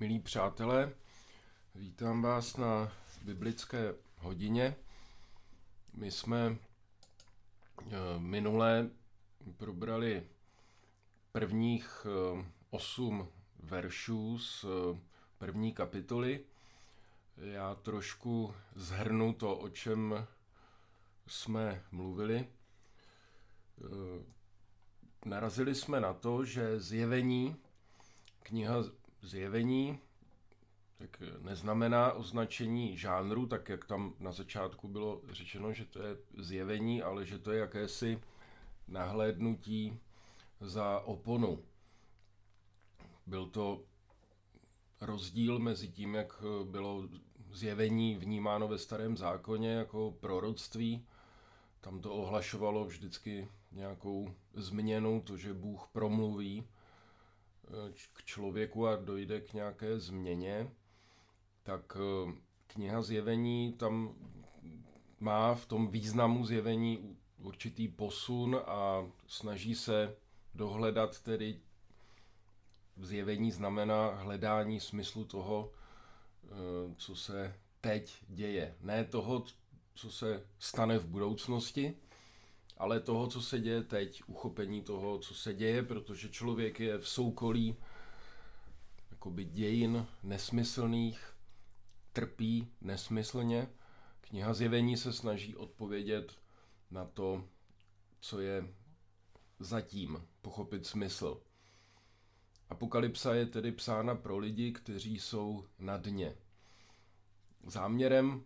Milí přátelé, vítám vás na biblické hodině. My jsme eh, minule probrali prvních eh, osm veršů z eh, první kapitoly. Já trošku zhrnu to, o čem jsme mluvili. Narazili jsme na to, že zjevení, kniha zjevení, tak neznamená označení žánru, tak jak tam na začátku bylo řečeno, že to je zjevení, ale že to je jakési nahlédnutí za oponu. Byl to rozdíl mezi tím, jak bylo zjevení vnímáno ve starém zákoně jako proroctví. Tam to ohlašovalo vždycky nějakou změnu, to, že Bůh promluví k člověku a dojde k nějaké změně, tak eh, kniha zjevení tam má v tom významu zjevení určitý posun a snaží se dohledat tedy zjevení znamená hledání smyslu toho, eh, co se teď děje. Ne toho, co se stane v budoucnosti, ale toho, co se děje teď, uchopení toho, co se děje, protože člověk je v soukolí jakoby dějin nesmyslných, trpí nesmyslně. Kniha Zjevení se snaží odpovědět na to, co je zatím, pochopit smysl. Apokalypsa je tedy psána pro lidi, kteří jsou na dně. Záměrem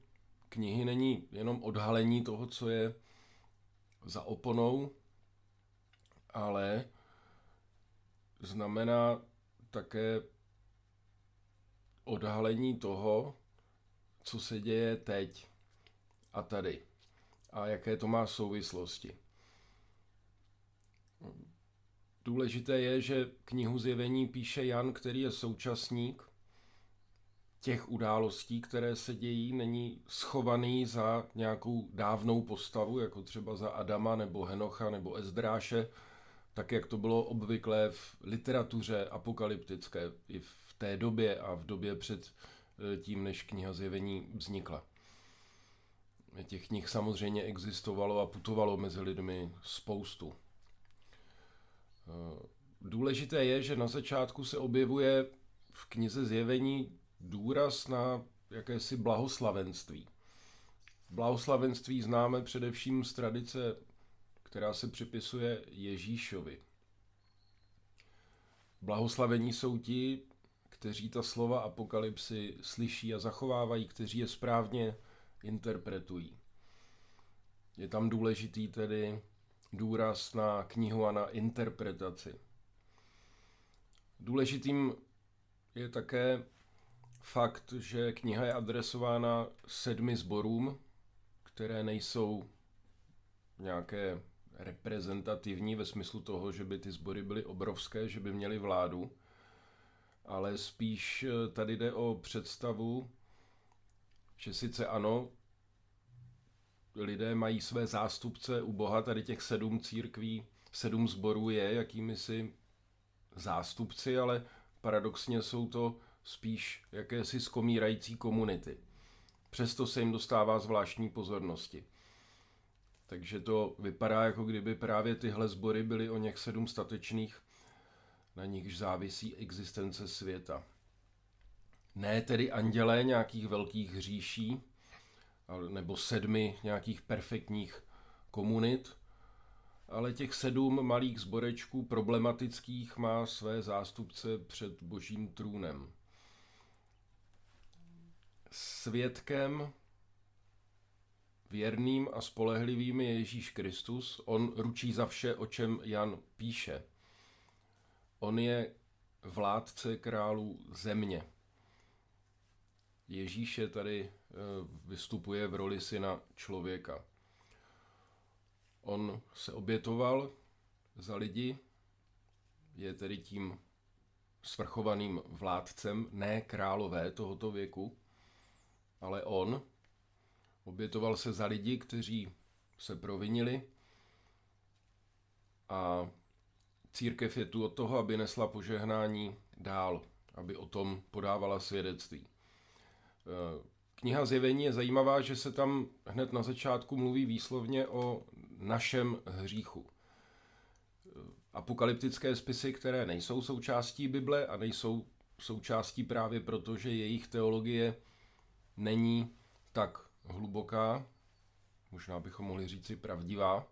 knihy není jenom odhalení toho, co je za oponou, ale znamená také odhalení toho, co se děje teď a tady a jaké to má souvislosti. Důležité je, že knihu Zjevení píše Jan, který je současník těch událostí, které se dějí, není schovaný za nějakou dávnou postavu, jako třeba za Adama nebo Henocha nebo Ezdráše, tak jak to bylo obvyklé v literatuře apokalyptické i v té době a v době před eh, tím, než kniha Zjevení vznikla. Těch knih samozřejmě existovalo a putovalo mezi lidmi spoustu. Eh, důležité je, že na začátku se objevuje v knize Zjevení důraz na jakési blahoslavenství. Blahoslavenství známe především z tradice, která se připisuje Ježíšovi. Blahoslavení jsou ti, kteří ta slova apokalypsy slyší a zachovávají, kteří je správně interpretují. Je tam důležitý tedy důraz na knihu a na interpretaci. Důležitým je také fakt, že kniha je adresována sedmi sborům, které nejsou nějaké reprezentativní ve smyslu toho, že by ty sbory byly obrovské, že by měly vládu, ale spíš eh, tady jde o představu, že sice ano, lidé mají své zástupce u Boha, tady těch sedm církví, sedm sborů je jakými si zástupci, ale paradoxně jsou to spíš jakési skomírající komunity. Přesto se jim dostává zvláštní pozornosti. Takže to vypadá, jako kdyby právě tyhle sbory byly o něch sedm statečných, na nichž závisí existence světa. Ne tedy andělé nějakých velkých říší, nebo sedmi nějakých perfektních komunit, ale těch sedm malých zborečků problematických má své zástupce před božím trůnem svědkem věrným a spolehlivým je Ježíš Kristus. On ručí za vše, o čem Jan píše. On je vládce králů země. Ježíš je tady eh, vystupuje v roli syna člověka. On se obětoval za lidi, je tedy tím svrchovaným vládcem, ne králové tohoto věku, ale on obětoval se za lidi, kteří se provinili a církev je tu od toho, aby nesla požehnání dál aby o tom podávala svědectví. Eh, kniha Zjevení je zajímavá, že se tam hned na začátku mluví výslovně o našem hříchu. Eh, apokalyptické spisy, které nejsou součástí Bible a nejsou součástí právě proto, že jejich teologie není tak hluboká, možná bychom mohli říci pravdivá,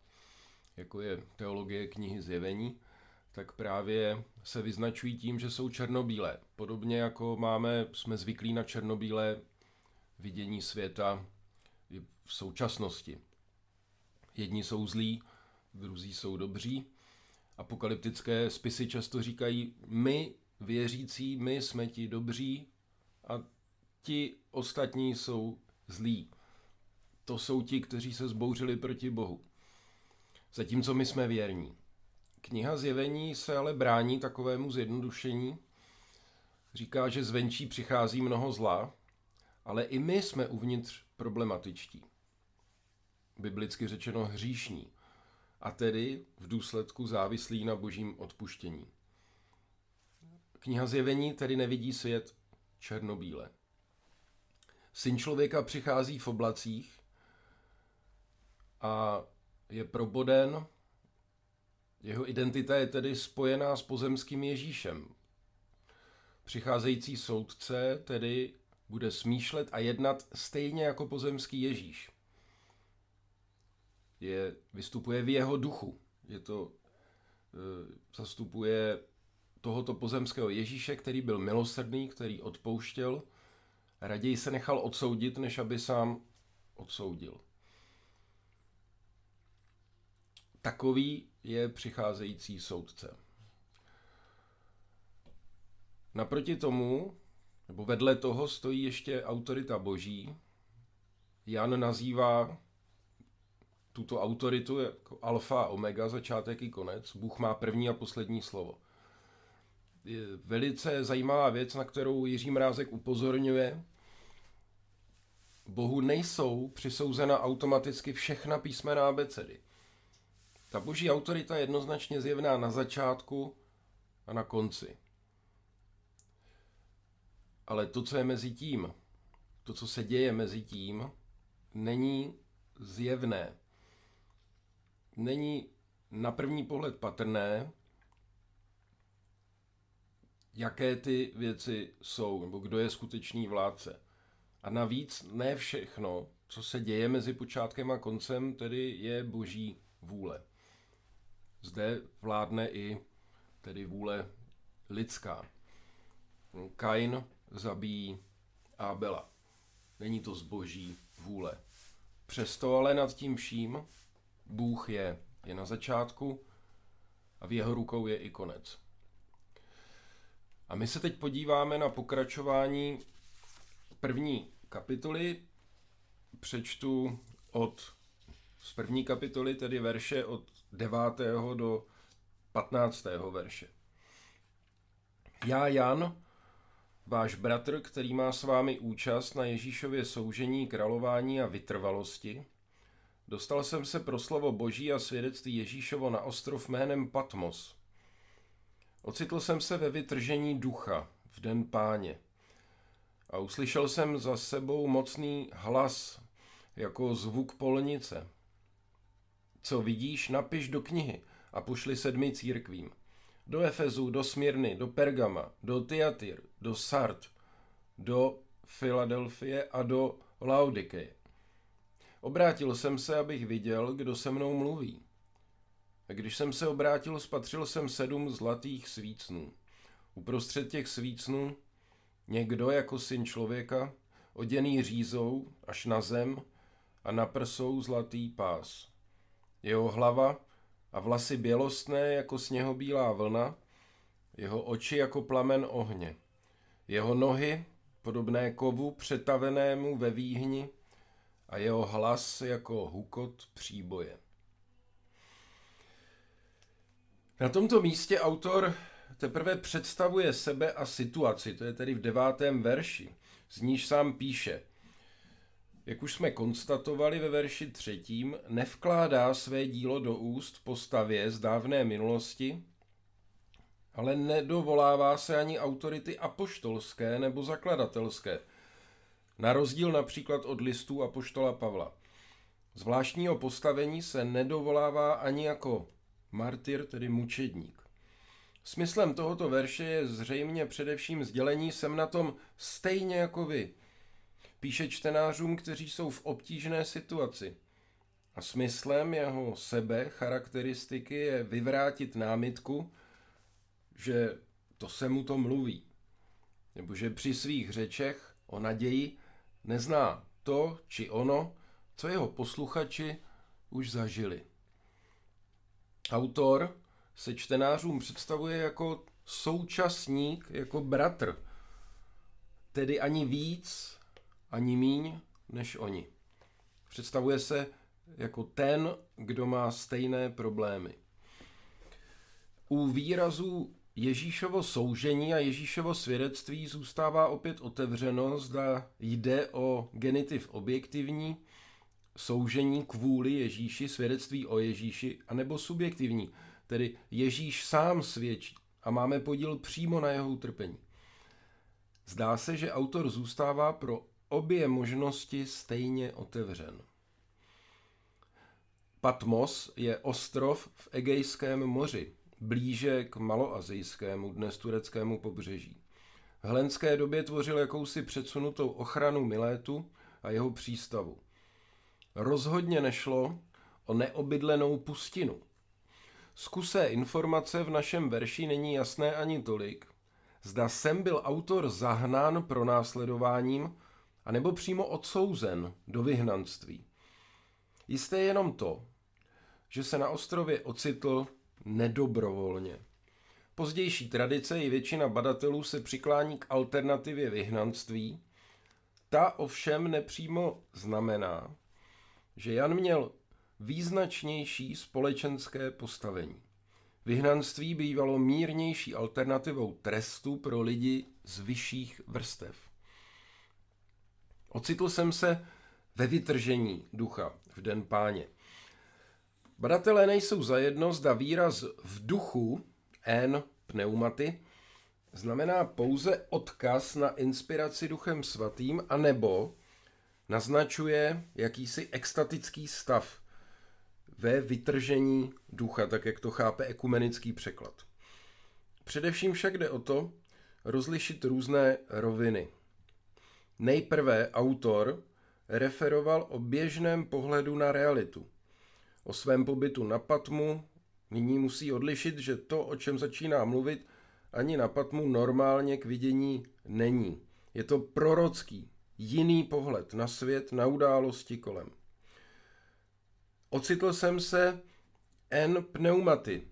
jako je teologie knihy Zjevení, tak právě se vyznačují tím, že jsou černobílé. Podobně jako máme, jsme zvyklí na černobílé vidění světa i v současnosti. Jedni jsou zlí, druzí jsou dobří. Apokalyptické spisy často říkají, my věřící, my jsme ti dobří a ti ostatní jsou zlí. To jsou ti, kteří se zbouřili proti Bohu. Zatímco my jsme věrní. Kniha Zjevení se ale brání takovému zjednodušení. Říká, že zvenčí přichází mnoho zla, ale i my jsme uvnitř problematičtí. Biblicky řečeno hříšní, a tedy v důsledku závislí na božím odpuštění. Kniha Zjevení tedy nevidí svět černobíle. Syn člověka přichází v oblacích a je proboden jeho identita je tedy spojená s pozemským Ježíšem. Přicházející soudce tedy bude smýšlet a jednat stejně jako pozemský Ježíš. Je, vystupuje v jeho duchu. Je to, e, zastupuje tohoto pozemského Ježíše, který byl milosrdný, který odpouštěl, raději se nechal odsoudit, než aby sám odsoudil. Takový je přicházející soudce. Naproti tomu, nebo vedle toho stojí ještě autorita boží. Jan nazývá tuto autoritu jako alfa a omega, začátek i konec. Bůh má první a poslední slovo. Je velice zajímavá věc, na kterou Jiří Mrázek upozorňuje. Bohu nejsou přisouzena automaticky všechna písmena abecedy. Ta boží autorita je jednoznačně zjevná na začátku a na konci. Ale to, co je mezi tím, to, co se děje mezi tím, není zjevné. Není na první pohled patrné, jaké ty věci jsou, nebo kdo je skutečný vládce. A navíc ne všechno, co se děje mezi počátkem a koncem, tedy je boží vůle. Zde vládne i tedy vůle lidská. Kain zabíjí Abela. Není to zboží vůle. Přesto ale nad tím vším Bůh je, je na začátku a v jeho rukou je i konec. A my se teď podíváme na pokračování první kapitoly. Přečtu od z první kapitoly, tedy verše od 9. do 15. verše. Já, Jan, váš bratr, který má s vámi účast na Ježíšově soužení, králování a vytrvalosti, dostal jsem se pro slovo Boží a svědectví Ježíšovo na ostrov jménem Patmos. Ocitl jsem se ve vytržení ducha v den páně a uslyšel jsem za sebou mocný hlas jako zvuk polnice – co vidíš, napiš do knihy a pošli sedmi církvím. Do Efezu, do Smírny, do Pergama, do Tiatyr, do Sart, do Filadelfie a do Laodikeje. Obrátil jsem se, abych viděl, kdo se mnou mluví. A když jsem se obrátil, spatřil jsem sedm zlatých svícnů. Uprostřed těch svícnů někdo jako syn člověka, oděný řízou až na zem a na prsou zlatý pás. Jeho hlava a vlasy bělostné jako sněhobílá vlna, jeho oči jako plamen ohně, jeho nohy podobné kovu přetavenému ve výhni a jeho hlas jako hukot příboje. Na tomto místě autor teprve představuje sebe a situaci, to je tedy v devátém verši, z níž sám píše – jak už jsme konstatovali ve verši třetím, nevkládá své dílo do úst postavě z dávné minulosti, ale nedovolává se ani autority apoštolské nebo zakladatelské. Na rozdíl například od listů apoštola Pavla. Zvláštního postavení se nedovolává ani jako martyr, tedy mučedník. Smyslem tohoto verše je zřejmě především sdělení jsem na tom stejně jako vy. Píše čtenářům, kteří jsou v obtížné situaci. A smyslem jeho sebe charakteristiky je vyvrátit námitku, že to se mu to mluví. Nebo že při svých řečech o naději nezná to či ono, co jeho posluchači už zažili. Autor se čtenářům představuje jako současník, jako bratr, tedy ani víc, ani míň než oni. Představuje se jako ten, kdo má stejné problémy. U výrazu Ježíšovo soužení a Ježíšovo svědectví zůstává opět otevřeno, zda jde o genitiv objektivní, soužení kvůli Ježíši, svědectví o Ježíši, anebo subjektivní, tedy Ježíš sám svědčí a máme podíl přímo na jeho utrpení. Zdá se, že autor zůstává pro obě možnosti stejně otevřen. Patmos je ostrov v Egejském moři, blíže k maloazijskému, dnes tureckému pobřeží. V helenské době tvořil jakousi předsunutou ochranu Milétu a jeho přístavu. Rozhodně nešlo o neobydlenou pustinu. Zkusé informace v našem verši není jasné ani tolik, zda sem byl autor zahnán pro následováním, anebo přímo odsouzen do vyhnanství. Jisté je jenom to, že se na ostrově ocitl nedobrovolně. Pozdější tradice i většina badatelů se přiklání k alternativě vyhnanství. Ta ovšem nepřímo znamená, že Jan měl význačnější společenské postavení. Vyhnanství bývalo mírnější alternativou trestu pro lidi z vyšších vrstev. Ocitl jsem se ve vytržení ducha v den páně. Badatelé nejsou zajedno, zda výraz v duchu, en pneumaty, znamená pouze odkaz na inspiraci duchem svatým, anebo naznačuje jakýsi extatický stav ve vytržení ducha, tak jak to chápe ekumenický překlad. Především však jde o to rozlišit různé roviny. Nejprve autor referoval o běžném pohledu na realitu. O svém pobytu na Patmu nyní musí odlišit, že to, o čem začíná mluvit, ani na Patmu normálně k vidění není. Je to prorocký, jiný pohled na svět, na události kolem. Ocitl jsem se N pneumaty.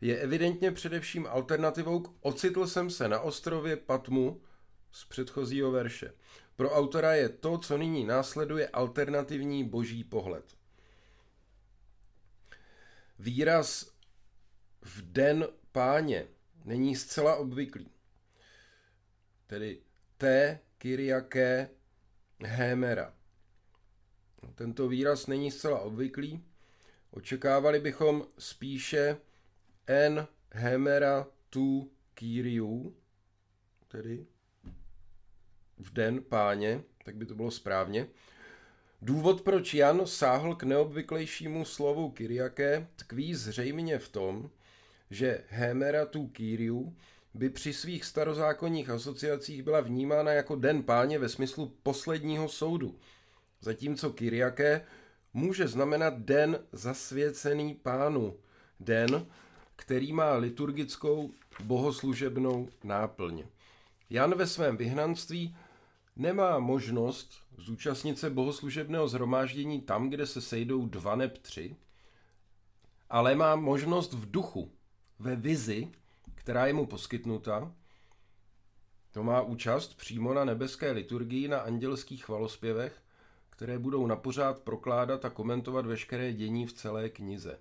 Je evidentně především alternativou k ocitl jsem se na ostrově Patmu z předchozího verše. Pro autora je to, co nyní následuje, alternativní boží pohled. Výraz v den páně není zcela obvyklý. Tedy T Kyriake Hémera. Tento výraz není zcela obvyklý. Očekávali bychom spíše en Hémera tu Kyriu, tedy v den páně, tak by to bylo správně. Důvod, proč Jan sáhl k neobvyklejšímu slovu Kyriake, tkví zřejmě v tom, že Hémera tu Kyriu by při svých starozákonních asociacích byla vnímána jako den páně ve smyslu posledního soudu, zatímco Kyriake může znamenat den zasvěcený pánu, den, který má liturgickou bohoslužebnou náplň. Jan ve svém vyhnanství nemá možnost zúčastnit se bohoslužebného zhromáždění tam, kde se sejdou dva neb tři, ale má možnost v duchu, ve vizi, která je mu poskytnuta, to má účast přímo na nebeské liturgii na andělských chvalospěvech, které budou na pořád prokládat a komentovat veškeré dění v celé knize.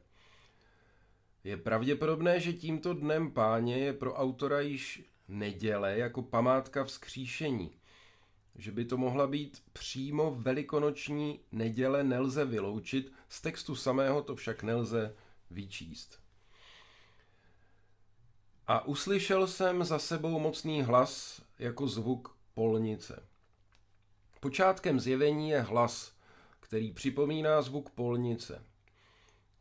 Je pravděpodobné, že tímto dnem páně je pro autora již neděle jako památka vzkříšení. Že by to mohla být přímo velikonoční neděle nelze vyloučit, z textu samého to však nelze vyčíst. A uslyšel jsem za sebou mocný hlas jako zvuk polnice. Počátkem zjevení je hlas, který připomíná zvuk polnice.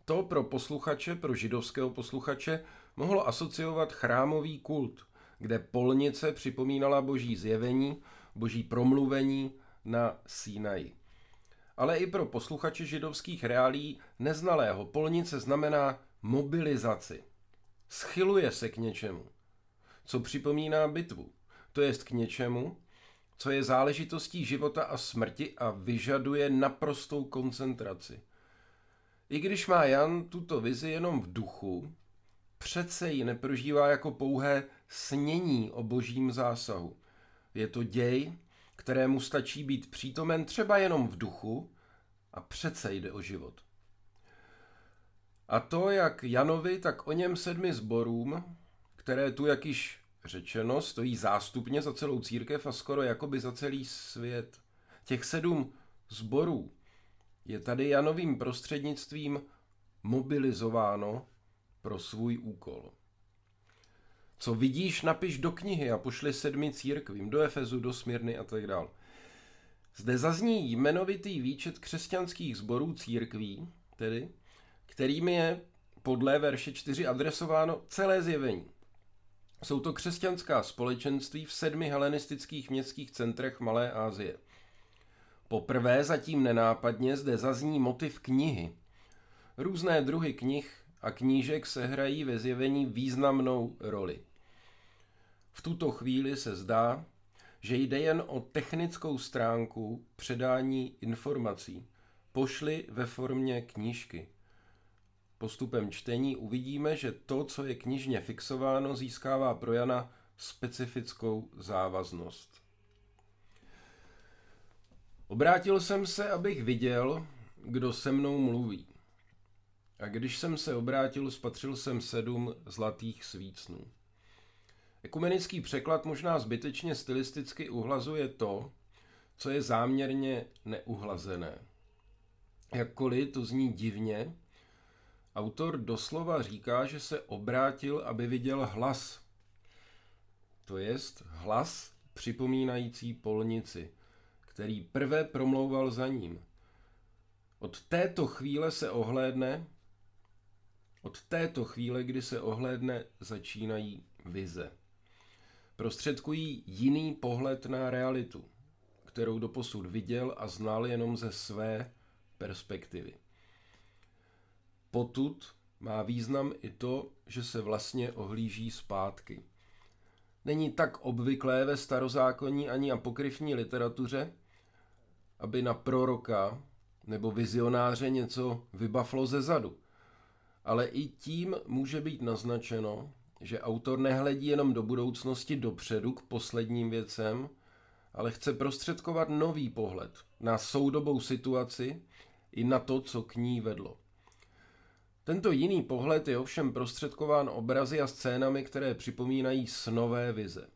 To pro posluchače, pro židovského posluchače, mohlo asociovat chrámový kult, kde polnice připomínala boží zjevení, boží promluvení na Sínaji. Ale i pro posluchače židovských reálí neznalého polnice znamená mobilizaci. Schyluje se k něčemu, co připomíná bitvu, to jest k něčemu, co je záležitostí života a smrti a vyžaduje naprostou koncentraci. I když má Jan tuto vizi jenom v duchu, přece ji neprožívá jako pouhé snění o božím zásahu. Je to děj, kterému stačí být přítomen třeba jenom v duchu a přece jde o život. A to jak Janovi, tak o něm sedmi zborům, které tu, jak již řečeno, stojí zástupně za celou církev a skoro jakoby za celý svět. Těch sedm zborů je tady Janovým prostřednictvím mobilizováno pro svůj úkol. Co vidíš, napiš do knihy a pošli sedmi církvím, do Efezu, do Smírny a tak dále. Zde zazní jmenovitý výčet křesťanských zborů církví, tedy, kterým je podle verše 4 adresováno celé zjevení. Jsou to křesťanská společenství v sedmi helenistických městských centrech Malé Asie. Poprvé zatím nenápadně zde zazní motiv knihy. Různé druhy knih a knížek sehrají ve zjevení významnou roli. V tuto chvíli se zdá, že jde jen o technickou stránku předání informací. Pošli ve formě knížky. Postupem čtení uvidíme, že to, co je knižně fixováno, získává pro Jana specifickou závaznost. Obrátil jsem se, abych viděl, kdo se mnou mluví. A když jsem se obrátil, spatřil jsem sedm zlatých svícnů. Ekumenický překlad možná zbytečně stylisticky uhlazuje to, co je záměrně neuhlazené. Jakkoliv to zní divně, autor doslova říká, že se obrátil, aby viděl hlas. To jest hlas připomínající polnici, který prvé promlouval za ním. Od této chvíle se ohlédne, od této chvíle, kdy se ohlédne, začínají vize prostředkují jiný pohled na realitu, kterou doposud viděl a znal jenom ze své perspektivy. Potud má význam i to, že se vlastně ohlíží zpátky. Není tak obvyklé ve starozákonní ani apokryfní literatuře, aby na proroka nebo vizionáře něco vybaflo ze zadu. Ale i tím může být naznačeno, že autor nehledí jenom do budoucnosti dopředu k posledním věcem, ale chce prostředkovat nový pohled na soudobou situaci i na to, co k ní vedlo. Tento jiný pohled je ovšem prostředkován obrazy a scénami, které připomínají snové vize.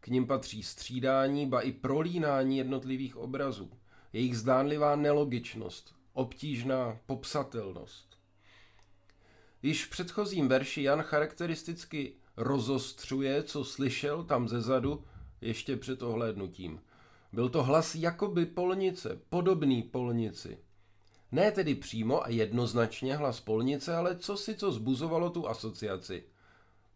K ním patří střídání, ba i prolínání jednotlivých obrazů, jejich zdánlivá nelogičnost, obtížná popsatelnost. Již v předchozím verši Jan charakteristicky rozostřuje, co slyšel tam zezadu ještě před ohlédnutím. Byl to hlas jakoby polnice, podobný polnici. Ne tedy přímo a jednoznačně hlas polnice, ale co si co zbuzovalo tu asociaci.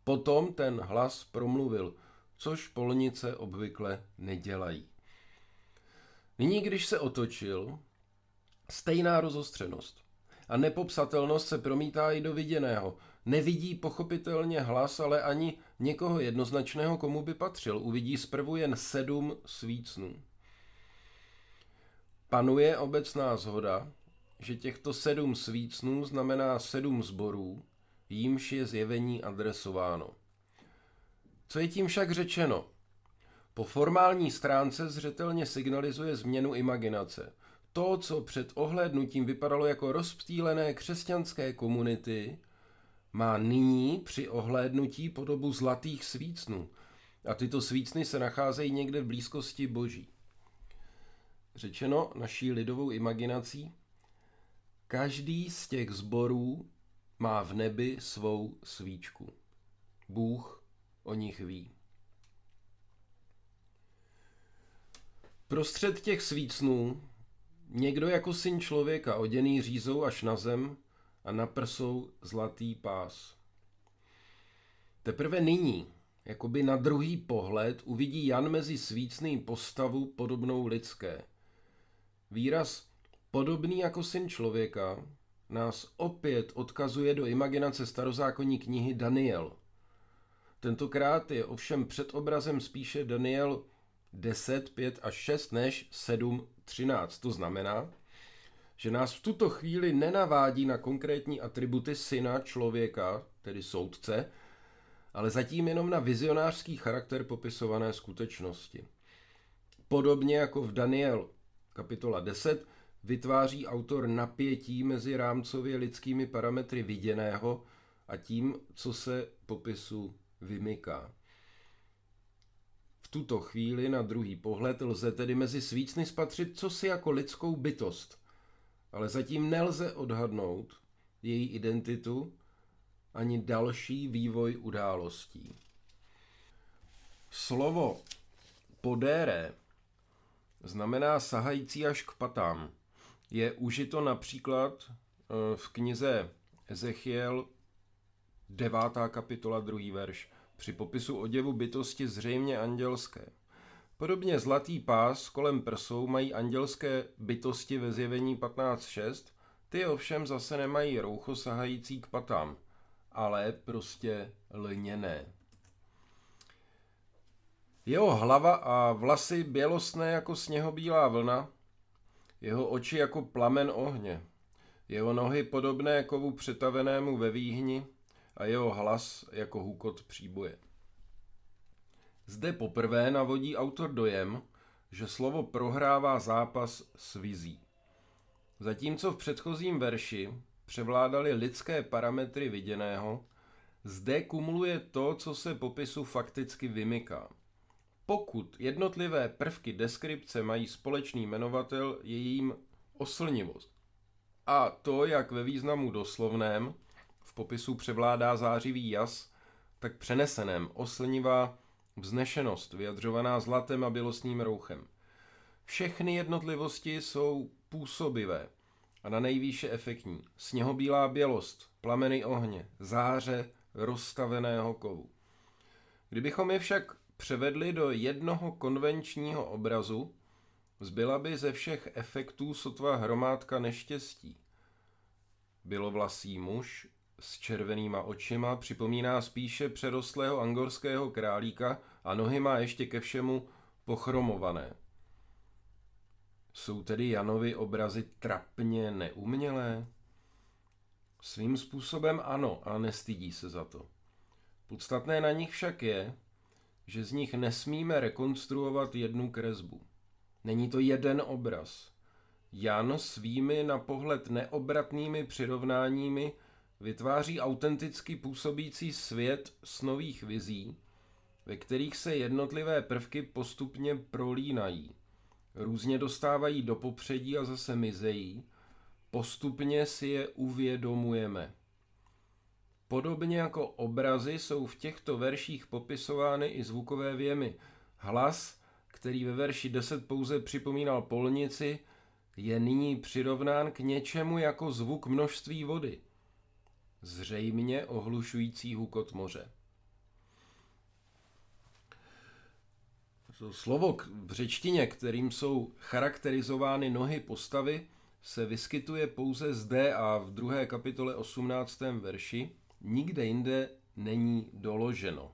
Potom ten hlas promluvil, což polnice obvykle nedělají. Nyní, když se otočil, stejná rozostřenost a nepopsatelnost se promítá i do viděného. Nevidí pochopitelně hlas, ale ani někoho jednoznačného, komu by patřil. Uvidí zprvu jen sedm svícnů. Panuje obecná zhoda, že těchto sedm svícnů znamená sedm zborů, jímž je zjevení adresováno. Co je tím však řečeno? Po formální stránce zřetelně signalizuje změnu imaginace. To, co před ohlédnutím vypadalo jako rozptýlené křesťanské komunity, má nyní při ohlédnutí podobu zlatých svícnů. A tyto svícny se nacházejí někde v blízkosti boží. Řečeno naší lidovou imaginací, každý z těch zborů má v nebi svou svíčku. Bůh o nich ví. Prostřed těch svícnů někdo jako syn člověka oděný řízou až na zem a na prsou zlatý pás. Teprve nyní, jakoby na druhý pohled, uvidí Jan mezi svícný postavu podobnou lidské. Výraz podobný jako syn člověka nás opět odkazuje do imaginace starozákonní knihy Daniel. Tentokrát je ovšem před obrazem spíše Daniel 10, 5 až 6 než 7, 13. To znamená, že nás v tuto chvíli nenavádí na konkrétní atributy syna člověka, tedy soudce, ale zatím jenom na vizionářský charakter popisované skutečnosti. Podobně jako v Daniel kapitola 10 vytváří autor napětí mezi rámcově lidskými parametry viděného a tím, co se popisu vymyká. V tuto chvíli na druhý pohled lze tedy mezi svícny spatřit cosi jako lidskou bytost, ale zatím nelze odhadnout její identitu ani další vývoj událostí. Slovo podére znamená sahající až k patám. Je užito například eh, v knize Ezechiel 9. kapitola 2. verš při popisu oděvu bytosti zřejmě andělské. Podobně zlatý pás kolem prsou mají andělské bytosti ve zjevení 15.6, ty ovšem zase nemají roucho sahající k patám, ale prostě lněné. Jeho hlava a vlasy bělostné jako sněhobílá vlna, jeho oči jako plamen ohně, jeho nohy podobné kovu přetavenému ve výhni a jeho hlas jako hukot příboje. Zde poprvé navodí autor dojem, že slovo prohrává zápas s vizí. Zatímco v předchozím verši převládaly lidské parametry viděného, zde kumuluje to, co se popisu fakticky vymyká. Pokud jednotlivé prvky deskripce mají společný jmenovatel, je jím oslnivost. A to, jak ve významu doslovném, v popisu převládá zářivý jas, tak přeneseném oslnivá vznešenost, vyjadřovaná zlatem a bělostním rouchem. Všechny jednotlivosti jsou působivé a na nejvýše efektní. Sněhobílá bělost, plameny ohně, záře rozstaveného kovu. Kdybychom je však převedli do jednoho konvenčního obrazu, zbyla by ze všech efektů sotva hromádka neštěstí. Bylovlasý muž s červenýma očima připomíná spíše přerostlého angorského králíka a nohy má ještě ke všemu pochromované. Jsou tedy Janovi obrazy trapně neumělé? Svým způsobem ano a nestydí se za to. Podstatné na nich však je, že z nich nesmíme rekonstruovat jednu kresbu. Není to jeden obraz. Jan svými na pohled neobratnými přirovnáními vytváří autenticky působící svět snových vizí, ve kterých se jednotlivé prvky postupně prolínají. Různě dostávají do popředí a zase mizejí. Postupně si je uvědomujeme. Podobně jako obrazy jsou v těchto verších popisovány i zvukové věmy. Hlas, který ve verši 10 pouze připomínal polnici, je nyní přirovnán k něčemu jako zvuk množství vody. Zřejmě ohlušující hukot moře. Slovo v řečtině, kterým jsou charakterizovány nohy postavy, se vyskytuje pouze zde a v druhé kapitole 18. verši, nikde jinde není doloženo.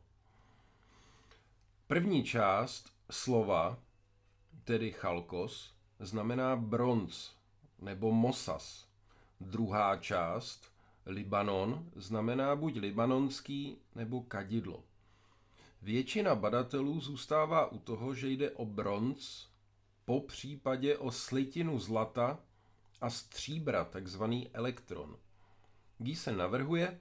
První část slova, tedy chalkos, znamená bronz nebo mosas. Druhá část, Libanon, znamená buď libanonský nebo kadidlo. Většina badatelů zůstává u toho, že jde o bronz, po případě o slitinu zlata a stříbra, takzvaný elektron. Gý se navrhuje,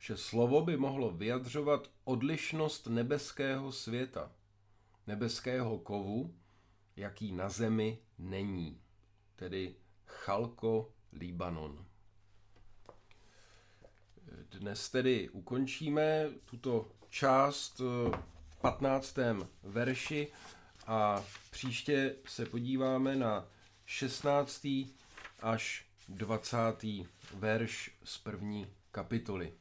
že slovo by mohlo vyjadřovat odlišnost nebeského světa, nebeského kovu, jaký na zemi není, tedy Chalko Libanon. Dnes tedy ukončíme tuto část v 15. verši a příště se podíváme na 16. až 20. verš z první kapitoly.